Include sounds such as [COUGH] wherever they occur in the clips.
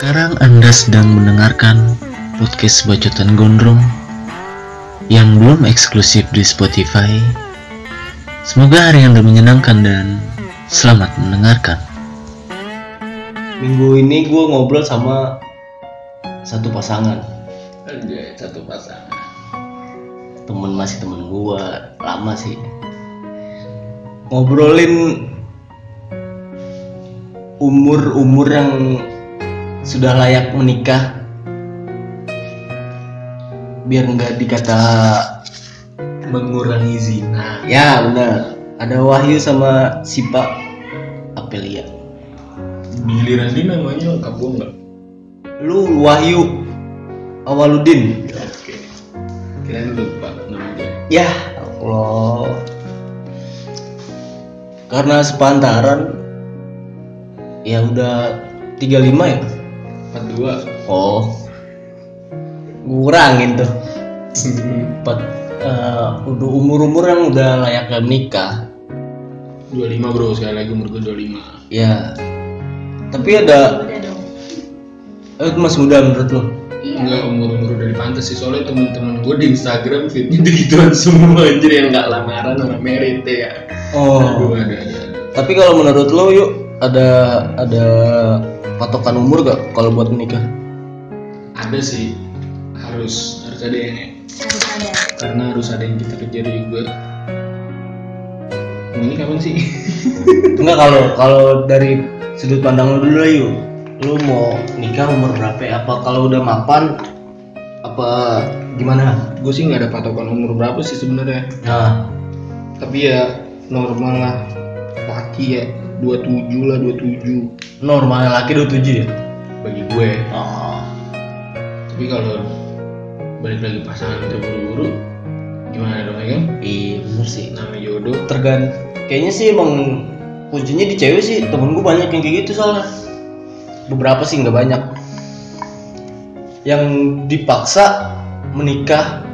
Sekarang Anda sedang mendengarkan podcast Bacotan Gondrong yang belum eksklusif di Spotify. Semoga hari Anda menyenangkan dan selamat mendengarkan. Minggu ini gue ngobrol sama satu pasangan Anjay, satu pasangan. temen masih temen gue lama sih ngobrolin umur umur yang sudah layak menikah biar nggak dikata Mengurangi zina. ya benar ada Wahyu sama Sipa Apelia Giliran dia namanya lengkap gue nggak? lu Wahyu Awaludin Oke. Kirain lupa namanya. Ya Allah. Karena sepantaran ya udah 35 ya. 42. Oh. Kurangin tuh. Empat eh, udah umur-umur yang udah layak menikah. 25 bro, sekali lagi umur gue 25. Ya. Tapi ada eh, masih muda menurut lo? Enggak umur-umur udah dipantas sih soalnya temen-temen gue di Instagram fitnya [LAUGHS] gituan semua anjir yang nggak lamaran orang merit ya. Oh. Aduh, ada ada. ada. Tapi kalau menurut lo yuk ada ada patokan umur gak kalau buat menikah? Ada sih harus harus ada yang harus ada karena harus ada yang kita kejar juga. Ini kapan sih? [LAUGHS] Enggak kalau kalau dari sudut pandang lu dulu lah yuk. Lu mau nikah umur berapa ya? Apa kalau udah mapan apa gimana? gue sih nggak ada patokan umur berapa sih sebenarnya. Nah, tapi ya normal lah laki ya 27 lah 27 normalnya laki 27 ya? bagi gue Oh. tapi kalau balik lagi pasangan kita buru-buru gimana dong ya kan Iya bener sih. namanya jodoh Tergan kayaknya sih emang kuncinya di cewek sih. Temen gue banyak yang kayak gitu soalnya. Beberapa sih nggak banyak. Yang dipaksa menikah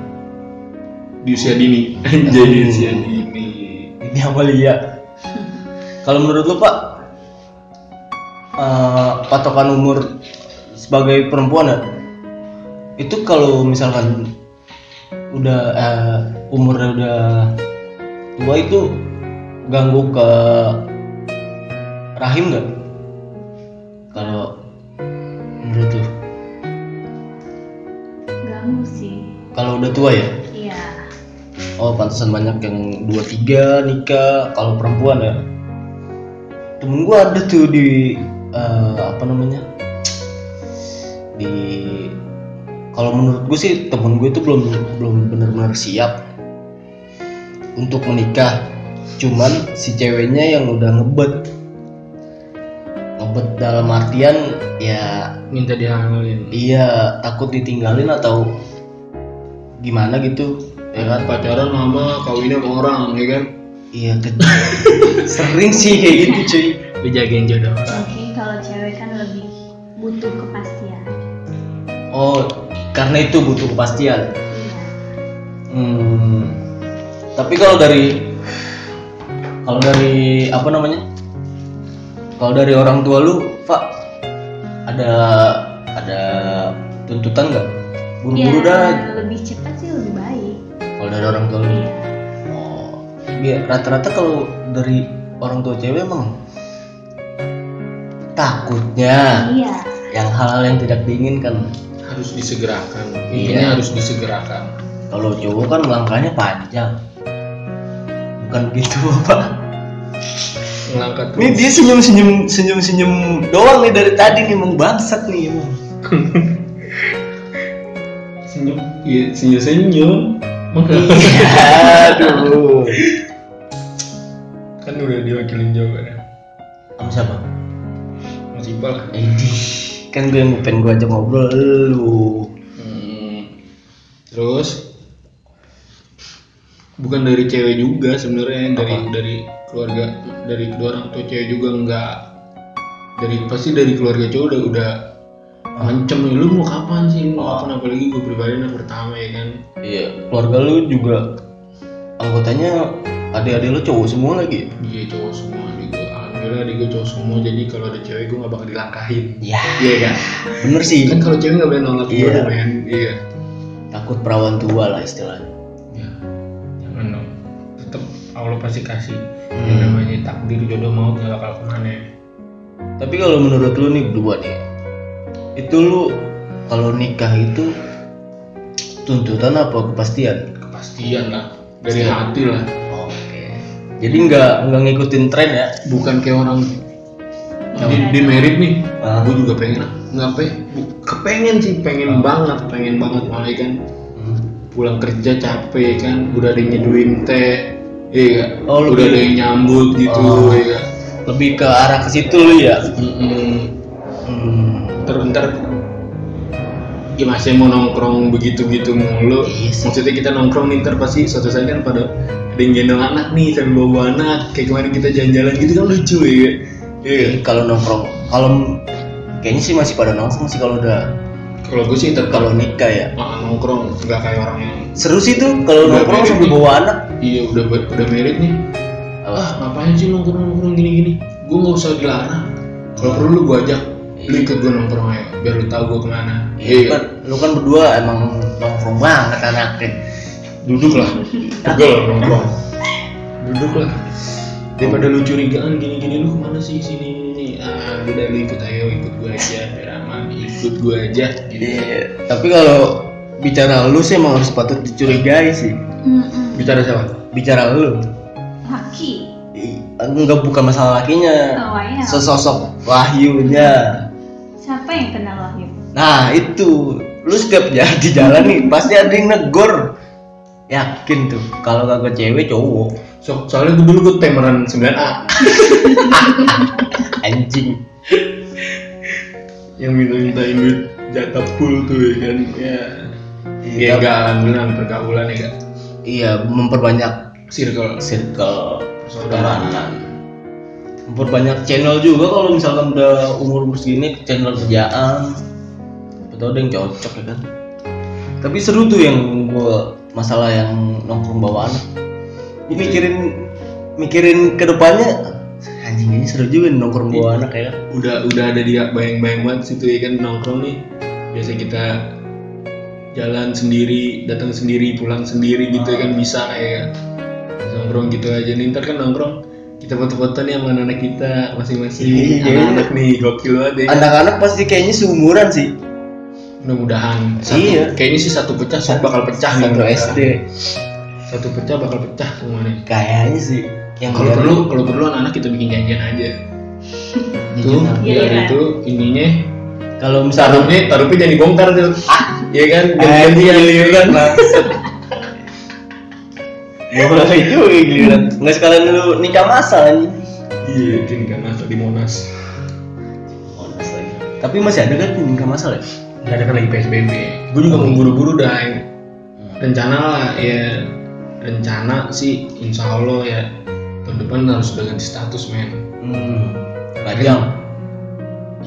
di usia dini [LAUGHS] jadi di usia dini Ini Amalia. Kalau menurut lu Pak, eh, patokan umur sebagai perempuan ya, itu kalau misalkan udah eh, umurnya udah tua itu ganggu ke rahim nggak? Kalau menurut lu, ganggu sih kalau udah tua ya? iya Oh, pantesan banyak yang dua tiga nikah kalau perempuan ya. Temen gua ada tuh di eh, apa namanya? Di kalau menurut gue sih temen gue itu belum belum benar-benar siap untuk menikah. Cuman si ceweknya yang udah ngebet. Ngebet dalam artian ya minta dihamilin iya takut ditinggalin atau gimana gitu ya kan? Pacaran lama kawinnya sama orang ya kan Iya, ke- [LAUGHS] sering sih kayak gitu cuy. dijagain jodoh orang mungkin kalau cewek kan lebih butuh kepastian Oh, karena itu butuh kepastian. iya Hmm. Tapi kalau dari kalau dari apa namanya? Kalau dari orang tua lu, Pak, ada ada tuntutan nggak? Buru-buru Iya, dah. lebih cepat sih lebih baik Kalau dari orang tua lu. iya rata-rata kalau dari orang tua cewek emang takutnya iya yang hal-hal yang tidak diinginkan. harus disegerakan Iya. intinya harus disegerakan Kalau cowok kan langkahnya panjang. Bukan gitu [LAUGHS] apa? ngangkat Ini dia senyum senyum senyum senyum doang nih dari tadi nih emang bangsat nih emang. senyum iya senyum senyum Aduh. Diwakilin jawabannya Kamu siapa? masih lah Edi. Kan gue yang pengen gue ajak ngobrol lu. Hmm. Terus bukan dari cewek juga sebenarnya dari dari keluarga dari kedua orang tua cewek juga enggak dari pasti dari keluarga cowok udah udah ngancem nih lu mau kapan sih lu mau Oh. kapan apalagi gue pribadi anak pertama ya kan Iya, keluarga lu juga anggotanya adik-adik lu cowok semua lagi. dia cowok semua juga alhamdulillah di gue cowok semua. Jadi kalau ada cewek gue gak bakal dilangkahin. Ya. Iya kan? Bener sih. Kan kalau cewek gak boleh nolak gue Iya. dong men iya. Takut perawan tua lah istilahnya. Ya jangan dong. Tetap Allah pasti kasih. Hmm. yang namanya takdir jodoh maut gak bakal ke mana. Tapi kalau menurut lu nih berdua nih itu lu kalau nikah itu tuntutan apa? Kepastian? Kepastian lah. Dari Pastian. hati lah jadi nggak nggak ngikutin tren ya bukan kayak orang Iya, di, iya. di merit nih Ah. gue juga pengen ah. nggak pe kepengen sih pengen banget pengen banget malah kan Hmm. pulang kerja capek kan udah ada yang nyeduin teh iya Oh, udah lebih- ada yang nyambut gitu Oh. iya lebih ke arah ke situ lu ya hmm. ntar ntar ya masih mau nongkrong begitu-gitu mulu Iya sih. maksudnya kita nongkrong nih ntar pasti suatu saat kan pada yang gendong anak nih sambil bawa anak. Kayak kemarin kita jalan-jalan gitu kan lucu ya. Iya. Jadi kalau nongkrong kalau kayaknya sih masih pada nongkrong sih kalau udah kalau gue sih tetap kalau nikah ya. Ah, nongkrong nggak kayak orang yang seru sih tuh kalau nongkrong sambil nih. bawa anak. Iya udah udah merit nih. Apa? ah ngapain sih nongkrong nongkrong gini gini gue nggak usah dilarang. Kalau perlu lu gue ajak. Lu Iya. ikut gue nongkrong ayo biar lu tahu gue ke mana. Iya, lu kan, lu kan berdua emang nongkrong banget anaknya. Duduk lah pegel nongkrong duduk lah daripada lu curigaan gini gini lu ke mana sih sini ini ah udah lu ikut ayo ikut gue aja biar aman ikut gue aja gitu Iya. Tapi kalau bicara lu sih emang harus patut dicurigai sih. Mm-mm. bicara siapa Bicara lu. Laki. Enggak bukan masalah lakinya. Oh ya. Sesosok wahyunya. Siapa yang kenal Wahyu? Nah itu lu setiap jalan di jalan nih pasti ada yang negor. Yakin tuh kalau kagak cewek cowok. So, soalnya gue dulu gue temeran 9A anjing. yang minta-mintain duit jatah full tuh ya kan? Ya. Iya, ya alhamdulillah pergaulan ya kan? Iya memperbanyak circle. circle pertemanan memperbanyak channel juga kalau misalkan udah umur umur segini channel kerjaan. Atau ada yang cocok ya kan? Tapi seru tuh yang gua masalah yang nongkrong bawa anak gua mikirin mikirin ke depannya anjing ini seru juga nih nongkrong bawa anak ya. Udah udah ada dia bayang-bayang banget situ ya kan nongkrong nih. Biasa kita jalan sendiri datang sendiri pulang sendiri gitu ya kan bisa kayak nongkrong gitu aja. Nih ntar kan nongkrong kita foto-foto nih sama anak kita masing-masing. Iya. anak nih gokil banget ya. Anak-anak pasti kayaknya seumuran sih mudah-mudahan. Satu, Iya. kayaknya sih satu pecah satu bakal pecah nih satu mudah-mudahan. SD satu pecah bakal pecah semua nih kayaknya sih yang kalau perlu kalau perlu anak-anak kita bikin janjian aja. [LAUGHS] Tuh. Iya, biar iya. itu ininya kalau misalkan taruhnya taruhnya jangan dibongkar tuh. Iya kan? Anjing, gantian giliran Boleh [LAUGHS] juga giliran. Nggak sekalian lu nikah masal anjing. Iya kan kan masuk di monas. Monas lagi. Tapi masih ada kan nikah masal ya? Nggak ada kan lagi psbb gue juga mau buru-buru dah rencana lah ya. Rencana sih insya allah ya tahun depan harus udah ganti status men. Hmm. Lajang?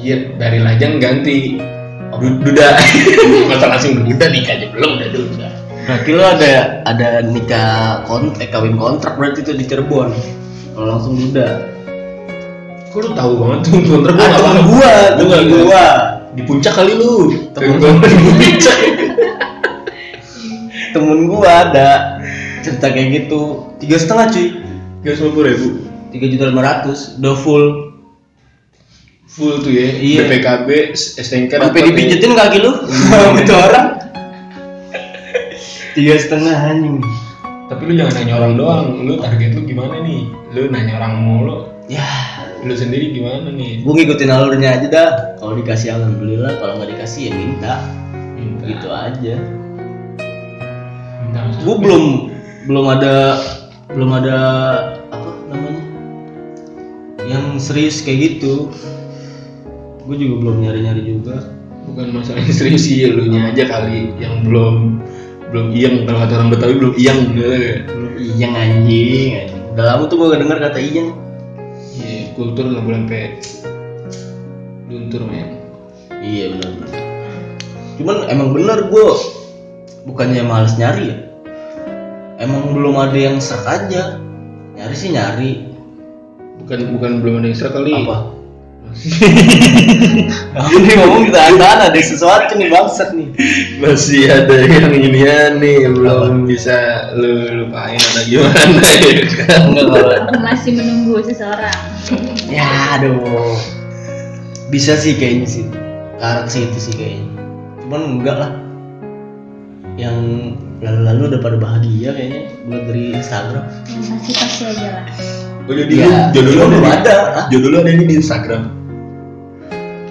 Iya dari lajang ganti. Du- duda. [LAUGHS] Masa langsung duda nikah aja? Belum udah duda. Berarti lu ada ada nikah kon eh, kawin kontrak berarti itu di Cirebon? Kalau langsung udah kok lu tahu banget tuh kontrak gue Ah, nggak temen paham gua, temen gua di puncak kali lu. Temen gua. di puncak. [LAUGHS] Temen gua ada. Cerita kayak gitu. Tiga setengah cuy. Tiga puluh ribu. Tiga juta lima ratus. Udah full. Full tuh ya. Iya. BPKB STNK Sampai dapat ya. dipijetin kaki lu. [LAUGHS] Sama itu orang. Tiga setengah anjing. Tapi lu jangan nanya orang doang. Lu target lu gimana nih? Lu nanya orang mulu. Ya. Lu sendiri gimana nih? Gue ngikutin alurnya aja dah kalau dikasih alhamdulillah kalau nggak dikasih ya minta. Minta. Gitu aja. Minta gue belum belum ada belum ada apa namanya yang serius kayak gitu. Gue juga belum nyari nyari juga. Bukan masalah yang serius sih lu nya aja kali yang belum belum iyang kalau kata orang Betawi belum iyang belum iyang anjing. Udah lama tuh gue gak denger kata iyang iya kultur nggak boleh sampai luntur men. Iya benar benar. Cuman emang bener gue bukannya males nyari ya. Emang belum ada yang serak aja. Nyari sih nyari. Bukan bukan belum ada yang serak kali. Apa? [LAUGHS] Ini ngomong kita ada ada sesuatu nih bangsat nih. Masih ada yang inian nih belum bisa lu lupain atau gimana ya kan? Masih menunggu seseorang. ya aduh bisa sih kayaknya sih. Ke arah ke situ sih kayaknya. Cuman enggak lah. Yang lalu-lalu udah pada bahagia kayaknya buat dari Instagram. Yang pasti pasti aja lah. oh jadi Ya, jodoh lu belum ada. Hah? jodoh lu ada ini di Instagram?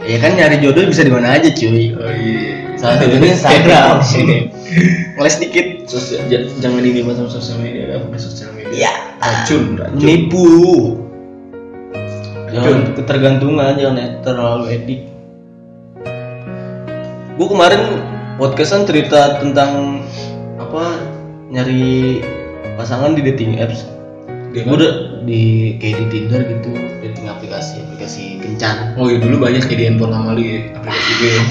Ya kan nyari jodoh bisa di mana aja cuy. Oh iya. Salah satunya [LAUGHS] Instagram. Ngeles dikit. Sosial, jangan ini sama sosial media apa sosial media? Ya racun racun. nipu jangan ketergantungan jangan terlalu edik gua kemarin podcastan cerita tentang apa nyari pasangan di dating apps. Di gue udah di kayak di Tinder gitu dating aplikasi aplikasi kencan. Oh iya dulu banyak kayak di handphone lama lu ya aplikasi game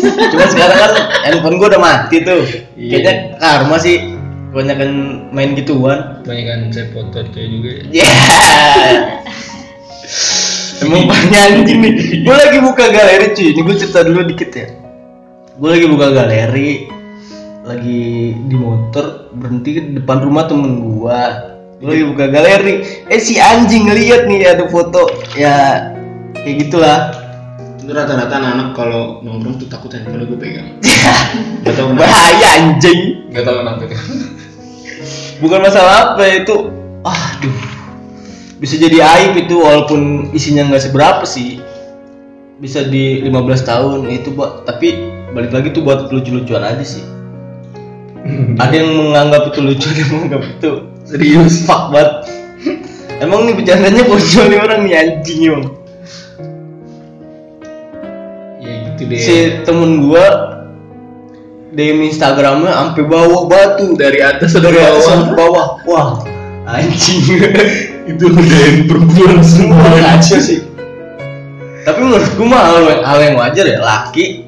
[LAUGHS] cuma sekarang kan handphone gue udah mati tuh. Iya. kayaknya karma sih kebanyakan main gituan. Banyak kan saya foto kayak juga ya. [LAUGHS] Ya emang banyak anjing nih gue lagi buka galeri cuy. Ini gue cerita dulu dikit ya. Gue lagi buka galeri lagi di motor berhenti di depan rumah temen gue gue lagi buka galeri. Eh si anjing ngeliat nih ada foto. Ya kayak gitulah. Itu rata-rata anak kalau nongkrong tuh takut handphone gue pegang. [LAUGHS] Gak tau kenapa. Bahaya anjing. Gak tau kenapa. Tuh bukan masalah apa itu. Aduh bisa jadi aib itu walaupun isinya nggak seberapa sih. Bisa di 15 tahun itu buat tapi balik lagi tuh buat lucu-lucuan aja sih. [LAUGHS] Ada yang menganggap itu lucu ada yang menganggap itu serius fuck banget. Emang nih bercandanya bocor nih orang nih anjing emang ya gitu deh. Si temen gua DM Instagramnya sampai bawah batu dari atas dari atas bawah sampai bawah. Wah anjing. [LAUGHS] Itu dari perempuan semua. Aja sih. Tapi menurutku mah hal, hal yang wajar ya laki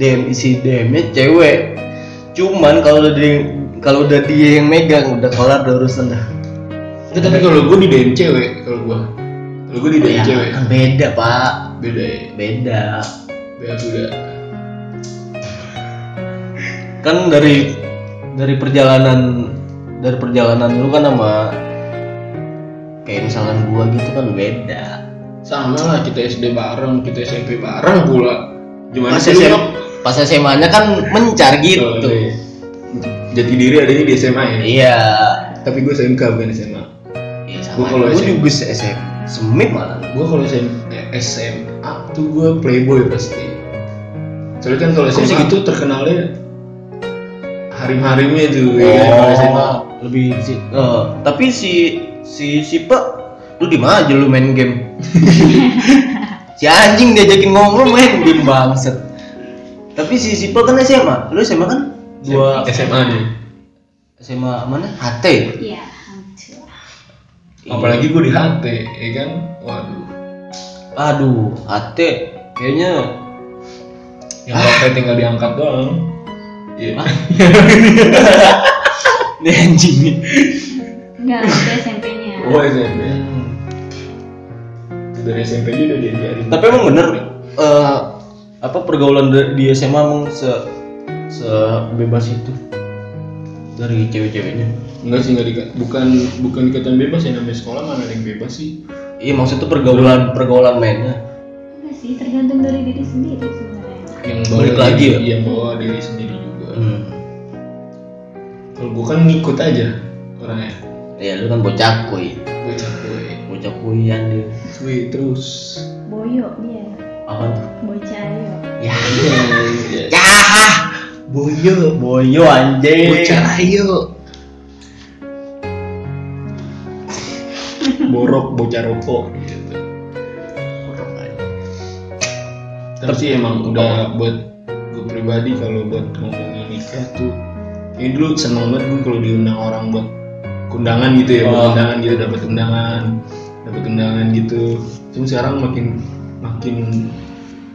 DM isi DM nya cewek. Cuman kalau udah dia kalau udah dia yang megang udah kelar udah urusan dah. Nggak, tapi kalau gue di DM cewek kalau gue kalau gue di DM Ya, cewek. kan beda pak. Beda ya? Beda. Beda beda? Kan dari dari perjalanan dari perjalanan lu kan sama kayak misalkan gua gitu kan beda sama lah kita SD bareng kita SMP bareng pula gimana pas sih Nok? pas SMA nya kan mencar gitu Oh, iya. jati diri adanya di SMA ya iya tapi gue SMK bukan SMA Iya Gua sama. kalau Gua SM. juga SM semit malah. gue kalau SM, eh, SMA tuh gue playboy pasti soalnya kan kalau SMA tuh terkenalnya harim-harimnya tuh ya kan, kalau SMA Oh, lebih si, eh, tapi si si si Pak lu di mana aja lu main game? [LAUGHS] si anjing diajakin ngomong main game bangset. Tapi si si Pak kan SMA, lu SMA kan? Gua SMA nih SMA mana? HT. Iya, hancur. apalagi gue di HT ya kan waduh Aduh, HT kayaknya yang HP tinggal diangkat doang iya [LAUGHS] ini anjing nih. Enggak, itu SMP-nya. oh SMP dari SMP juga udah diajarin Tapi emang bener eh, apa pergaulan di- SMA emang se sebebas itu dari cewek-ceweknya. enggak sih enggak dika- bukan bukan dikatain bebas ya namanya sekolah mana ada yang bebas sih Iya maksud tuh pergaulan pergaulan mainnya. Enggak sih, tergantung dari diri sendiri sebenarnya. yang Balik bawa lagi diri, ya? yang bawa diri sendiri juga Hmm. Kalau gue kan ngikut aja orangnya. Ya lu kan bocah kuy, gue cakuy bocah kuyan dia. Wih terus. Boyo dia, Apa tuh? bocah yo. Ya, [LAUGHS] ya, boyo, boyo anjing. bocah ayo. Borok bocah rokok gitu. Tapi sih emang udah buat gue pribadi kalau buat ngomongin nikah tuh ini dulu seneng banget gue kalau diundang orang buat undangan gitu ya buat Oh. undangan gitu dapat undangan dapat undangan gitu cuma sekarang makin makin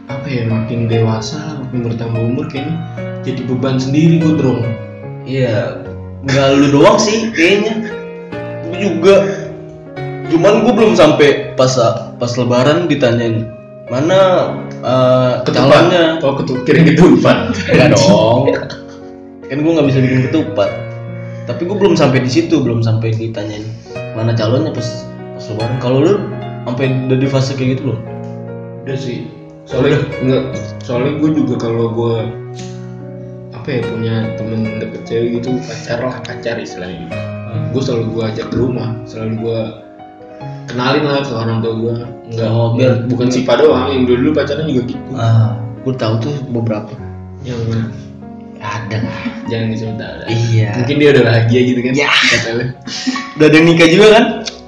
apa ya makin dewasa makin bertambah umur kayaknya jadi beban sendiri gue dong Iya, nggak lu doang sih kayaknya. Gue juga. cuman gue belum sampai pas pas lebaran ditanyain mana eh, calonnya oh ketu kirim ketupat enggak dong [LAUGHS] kan gue nggak bisa bikin ketupat. Tapi gue belum sampai di situ belum sampai ditanyain mana calonnya pas pas lebaran. Kalau lu sampai udah di fase kayak gitu belum? Udah sih. Soalnya enggak soalnya gue juga kalau gue apa ya punya temen deket cewek gitu pacar lah pacar istilahnya gue selalu gue ajak ke rumah selalu gue kenalin lah ke orang tua gue enggak Oh, biar- bukan Sipa doang yang dulu dulu pacaran juga gitu. Ah gue tahu tuh beberapa. Yang ada. Lah jangan disebut ada. Iya. Mungkin dia udah bahagia gitu kan Ya. katanya [LAUGHS] udah ada nikah juga kan?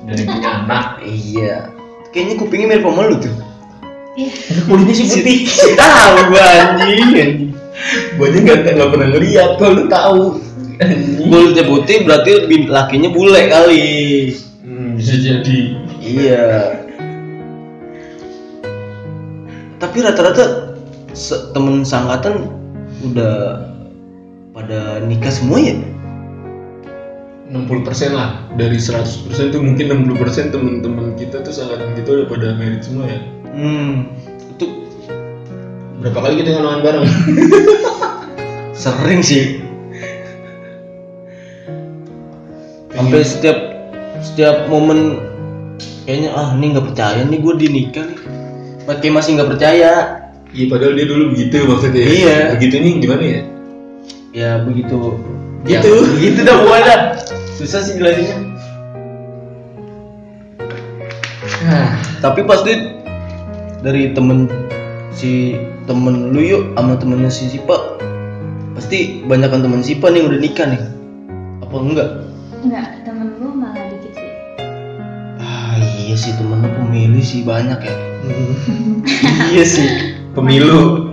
Dari punya anak. Iya. Kayaknya kupingnya mirip sama lu tuh. Iya. [LAUGHS] kulitnya sih putih. [LAUGHS] Tahu gua anjing. Gue aja nggak nggak pernah ngeliat kalau lu tahu. Kulitnya putih berarti lakinya bule kali. Hmm, bisa jadi. Iya. Tapi rata-rata temen sangkatan udah pada nikah semua ya 60% lah. Dari 100% tuh mungkin 60% temen-temen kita tuh sangkatan kita udah pada merit semua ya. Hmm. Itu berapa kali kita ngenawan bareng? [LAUGHS] Sering sih. Sampai setiap setiap momen kayaknya ah ini nggak percaya nih gue dinikah nih. Pakai masih nggak percaya. Iya padahal dia dulu begitu maksudnya. Iya. begitu nih gimana ya ya begitu. Gitu. ya, [LAUGHS] begitu dah [LAUGHS] pokoknya susah sih jelasinnya. Ah, [SIGHS] tapi pasti dari temen si temen lu yuk sama temennya si Sipa pasti banyakan temen Sipa nih yang udah nikah nih. Apa enggak? Enggak, temen lu malah dikit sih. ah iya sih temen lu pemilih sih banyak ya. [LAUGHS] Iya sih. Pemilu.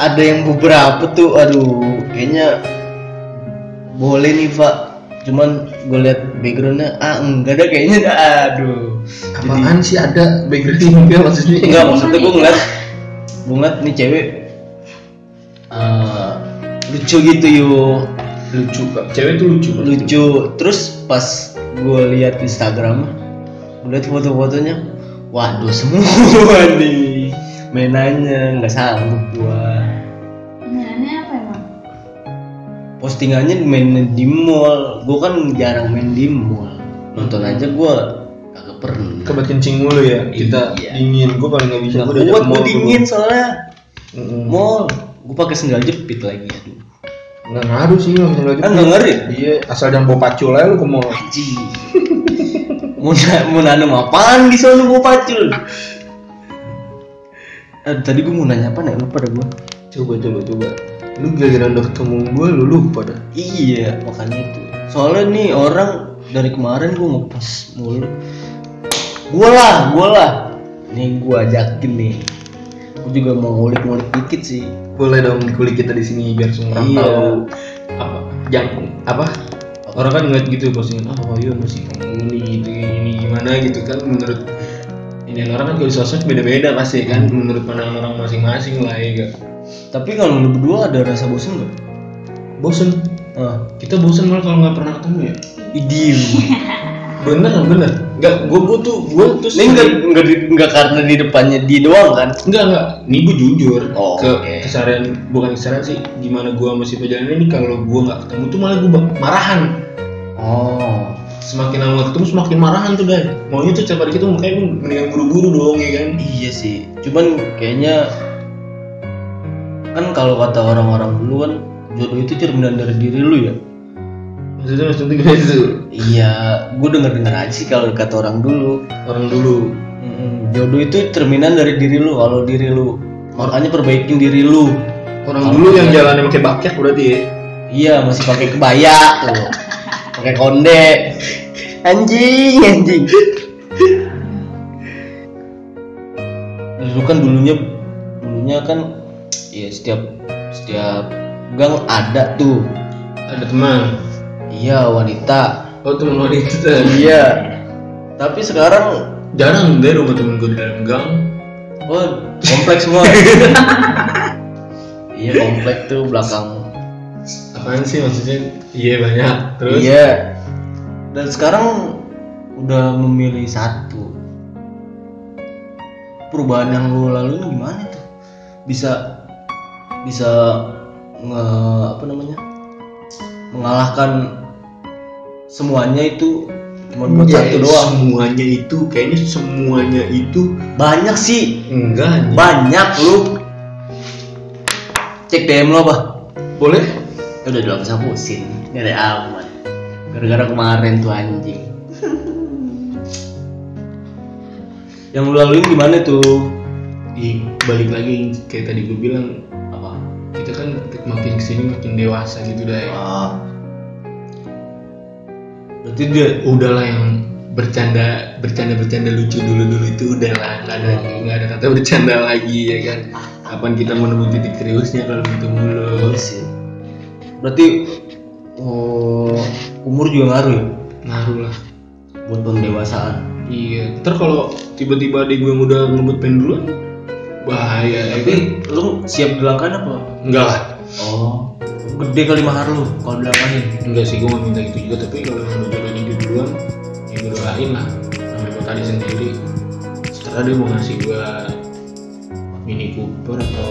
Ada yang beberapa tuh aduh kayaknya boleh nih pak. Cuman gue liat backgroundnya ah enggak ada kayaknya. Aduh. Apaan sih ada background enggak maksudnya [LAUGHS] enggak maksudnya gue ngeliat gue ngeliat nih cewek. Eh, lucu gitu yuk lucu cewek tuh lucu lucu. Terus pas gue liat Instagram gue liat foto-fotonya waduh semua [LAUGHS] nih. Mainannya nggak sanggup gua postingannya main di mall. Gue kan jarang main di mall. Nonton aja gue kagak pernah. Kebat kencing mulu ya kita Iya. dingin. Gue paling nggak bisa gue udah gue dingin soalnya. Mm-mm. mall. Gue pakai sendal jepit lagi aduh. Nggak ngaruh sih nggak bisa ah nggak ngeri iya asal jangan bawa pacul aja lu ke mall. Haji [LAUGHS] mau mau nanam apaan di sana gue pacul? Tadi gue mau nanya apa nih? Lupa dah gue coba coba coba lu gara-gara udah ketemu gue lu lupa dah iya makanya itu. Soalnya nih orang dari kemarin gue ngepost mulu. Gue lah gue lah. Nih gue ajakin nih. Gue juga mau ngulik-ngulik dikit sih. Boleh dong dikulik kita di sini biar semua orang Iya. tahu. Apa yang apa? Orang kan ngeliat gitu postingan ah oh iya masih kamu ini gitu ini gimana gitu kan. Menurut ini orang kan kalau sosmed beda-beda pasti kan menurut pandangan orang masing-masing lah ya gak tapi kalau lu berdua ada rasa bosen gak? bosen. Ah. Kita bosen malah kalau nggak pernah ketemu ya? Idem [LAUGHS] bener bener. Nggak gue gue tuh gue tuh ini enggak enggak di- enggak karena di depannya di doang kan? Enggak enggak, ini gue jujur. Oh, ke oke. keseharian bukan keseharian sih. Gimana gue masih perjalanan ini kalau gue nggak ketemu tuh malah gue marahan. Oh. Semakin lama ketemu semakin marahan tuh dan maunya tuh hari kita makanya gue mendingan buru-buru dong ya kan? Iya sih. Cuman kayaknya kan kalau kata orang-orang dulu kan jodoh itu cerminan dari diri lu ya. Maksudnya maksudnya gimana tuh iya gue denger denger aja sih kalau kata orang dulu. Orang dulu. Mm-mm, jodoh itu cerminan dari diri lu. Kalau diri lu makanya perbaikin diri lu. Orang Kalau dulu yang kita- jalannya pakai bakyak berarti ya? Iya masih pakai kebaya tuh. Pakai konde. Anjing anjing. Lu kan dulunya dulunya kan ya setiap setiap gang ada tuh. Ada teman. Iya wanita. Oh teman wanita iya. Tapi sekarang jarang deh rumah temen gue di dalam gang. Oh kompleks semua. [LAUGHS] Iya kompleks tuh belakang. Apaan sih maksudnya? Iya banyak. Terus? Iya. Dan sekarang udah memilih satu. Perubahan yang lu lalui gimana tuh? Bisa bisa nge, apa namanya mengalahkan semuanya itu cuma buat Ya, satu doang. semuanya itu kayaknya semuanya itu banyak sih. Enggak banyak lu. Cek DM lo apa? Boleh? Udah dua hapusin dari aman gara-gara kemarin tuh anjing. Yang lu laluin gimana tuh? Ih, balik lagi kayak tadi gue bilang kita kan makin ke sini makin dewasa gitu dah ya. ah. Berarti dia udahlah yang bercanda bercanda bercanda lucu dulu dulu itu udahlah nggak ada nggak ada kata bercanda lagi ya kan? Kapan kita menemukan titik seriusnya kalau gitu mulu. Sih. Berarti oh, umur juga ngaruh ya? Ngaruh lah. Buat pendewasaan. Iya. Ntar kalau tiba-tiba adik gue yang udah ngebut pen duluan bahaya. Tapi lu siap dilangkain apa? Enggak lah. Oh. Gede kali mahar lu kalau dilangkain enggak sih gue minta gitu juga. Tapi kalau yang udah dia duluan ya gue doain lah. Namanya buat tadi sendiri. Setelah dia mau ngasih gue Mini Cooper atau